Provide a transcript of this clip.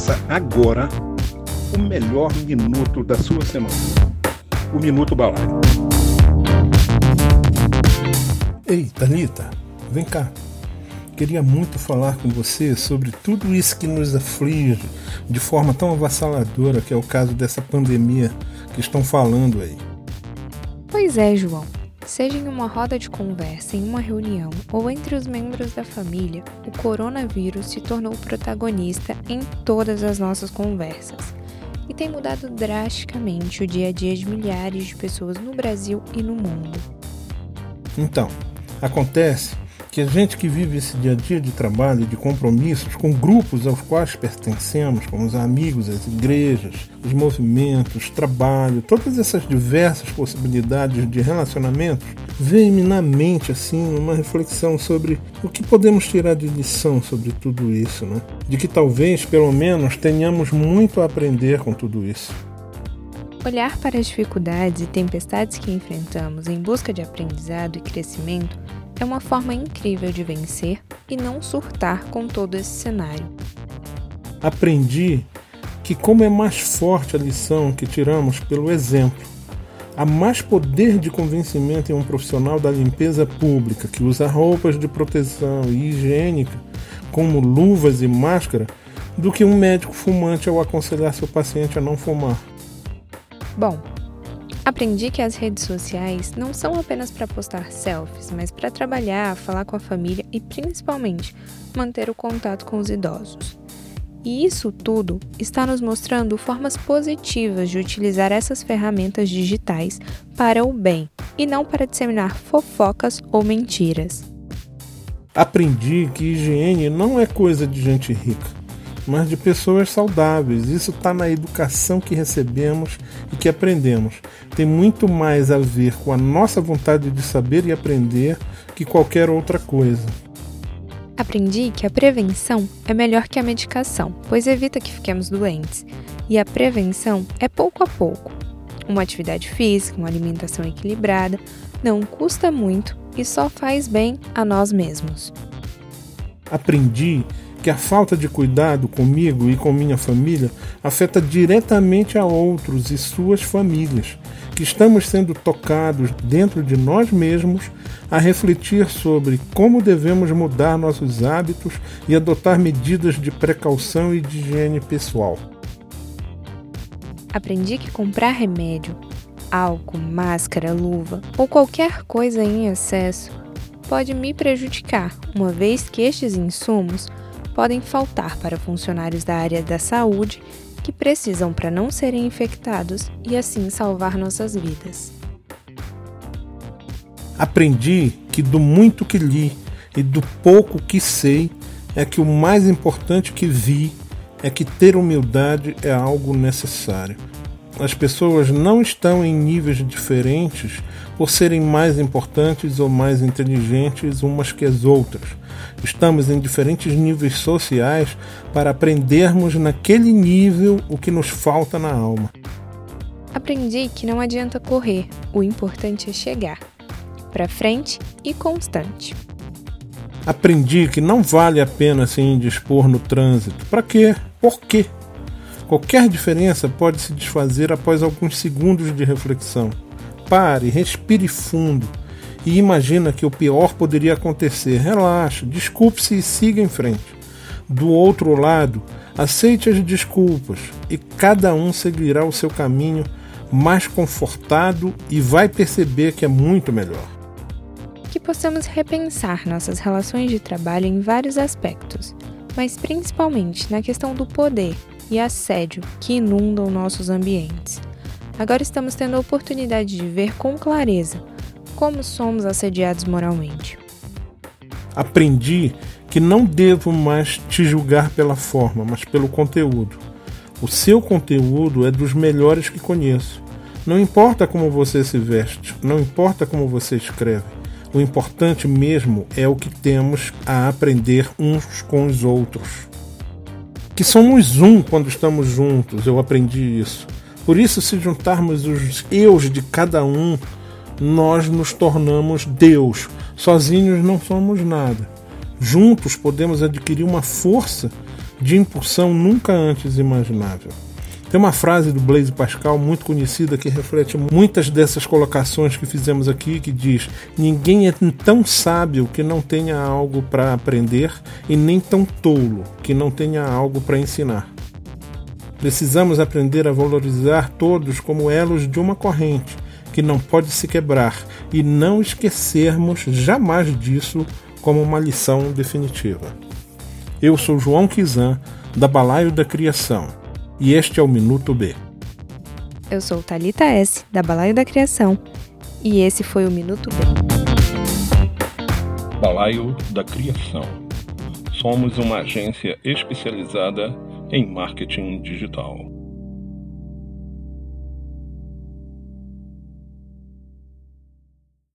Começa agora o melhor minuto da sua semana. O Minuto Balaio. Ei, Tanita, vem cá. Queria muito falar com você sobre tudo isso que nos aflige de forma tão avassaladora, que é o caso dessa pandemia que estão falando aí. Pois é, João. Seja em uma roda de conversa, em uma reunião ou entre os membros da família, o coronavírus se tornou protagonista em todas as nossas conversas e tem mudado drasticamente o dia a dia de milhares de pessoas no Brasil e no mundo. Então, acontece que a gente que vive esse dia a dia de trabalho de compromissos com grupos aos quais pertencemos, como os amigos, as igrejas, os movimentos, trabalho, todas essas diversas possibilidades de relacionamentos, vem-me na mente assim uma reflexão sobre o que podemos tirar de lição sobre tudo isso, né? De que talvez, pelo menos, tenhamos muito a aprender com tudo isso. Olhar para as dificuldades e tempestades que enfrentamos em busca de aprendizado e crescimento é uma forma incrível de vencer e não surtar com todo esse cenário. Aprendi que, como é mais forte a lição que tiramos pelo exemplo, há mais poder de convencimento em um profissional da limpeza pública que usa roupas de proteção e higiênica, como luvas e máscara, do que um médico fumante ao aconselhar seu paciente a não fumar. Bom, Aprendi que as redes sociais não são apenas para postar selfies, mas para trabalhar, falar com a família e principalmente manter o contato com os idosos. E isso tudo está nos mostrando formas positivas de utilizar essas ferramentas digitais para o bem e não para disseminar fofocas ou mentiras. Aprendi que higiene não é coisa de gente rica mas de pessoas saudáveis. Isso está na educação que recebemos e que aprendemos. Tem muito mais a ver com a nossa vontade de saber e aprender que qualquer outra coisa. Aprendi que a prevenção é melhor que a medicação, pois evita que fiquemos doentes. E a prevenção é pouco a pouco. Uma atividade física, uma alimentação equilibrada, não custa muito e só faz bem a nós mesmos. Aprendi que a falta de cuidado comigo e com minha família afeta diretamente a outros e suas famílias, que estamos sendo tocados dentro de nós mesmos a refletir sobre como devemos mudar nossos hábitos e adotar medidas de precaução e de higiene pessoal. Aprendi que comprar remédio, álcool, máscara, luva ou qualquer coisa em excesso pode me prejudicar, uma vez que estes insumos podem faltar para funcionários da área da saúde que precisam para não serem infectados e assim salvar nossas vidas. Aprendi que do muito que li e do pouco que sei é que o mais importante que vi é que ter humildade é algo necessário. As pessoas não estão em níveis diferentes por serem mais importantes ou mais inteligentes umas que as outras. Estamos em diferentes níveis sociais para aprendermos naquele nível o que nos falta na alma. Aprendi que não adianta correr, o importante é chegar. Para frente e constante. Aprendi que não vale a pena se indispor no trânsito. Para quê? Por quê? Qualquer diferença pode se desfazer após alguns segundos de reflexão. Pare, respire fundo e imagina que o pior poderia acontecer. Relaxe, desculpe-se e siga em frente. Do outro lado, aceite as desculpas e cada um seguirá o seu caminho mais confortado e vai perceber que é muito melhor. Que possamos repensar nossas relações de trabalho em vários aspectos, mas principalmente na questão do poder e assédio que inundam nossos ambientes. Agora estamos tendo a oportunidade de ver com clareza como somos assediados moralmente. Aprendi que não devo mais te julgar pela forma, mas pelo conteúdo. O seu conteúdo é dos melhores que conheço. Não importa como você se veste, não importa como você escreve. O importante mesmo é o que temos a aprender uns com os outros que somos um quando estamos juntos, eu aprendi isso. Por isso, se juntarmos os eus de cada um, nós nos tornamos Deus. Sozinhos não somos nada. Juntos podemos adquirir uma força de impulsão nunca antes imaginável. Tem uma frase do Blaise Pascal muito conhecida que reflete muitas dessas colocações que fizemos aqui, que diz: Ninguém é tão sábio que não tenha algo para aprender e nem tão tolo que não tenha algo para ensinar. Precisamos aprender a valorizar todos como elos de uma corrente que não pode se quebrar e não esquecermos jamais disso como uma lição definitiva. Eu sou João Kizan, da Balaio da Criação e este é o Minuto B. Eu sou Talita S, da Balaio da Criação, e esse foi o Minuto B. Balaio da Criação. Somos uma agência especializada em marketing digital.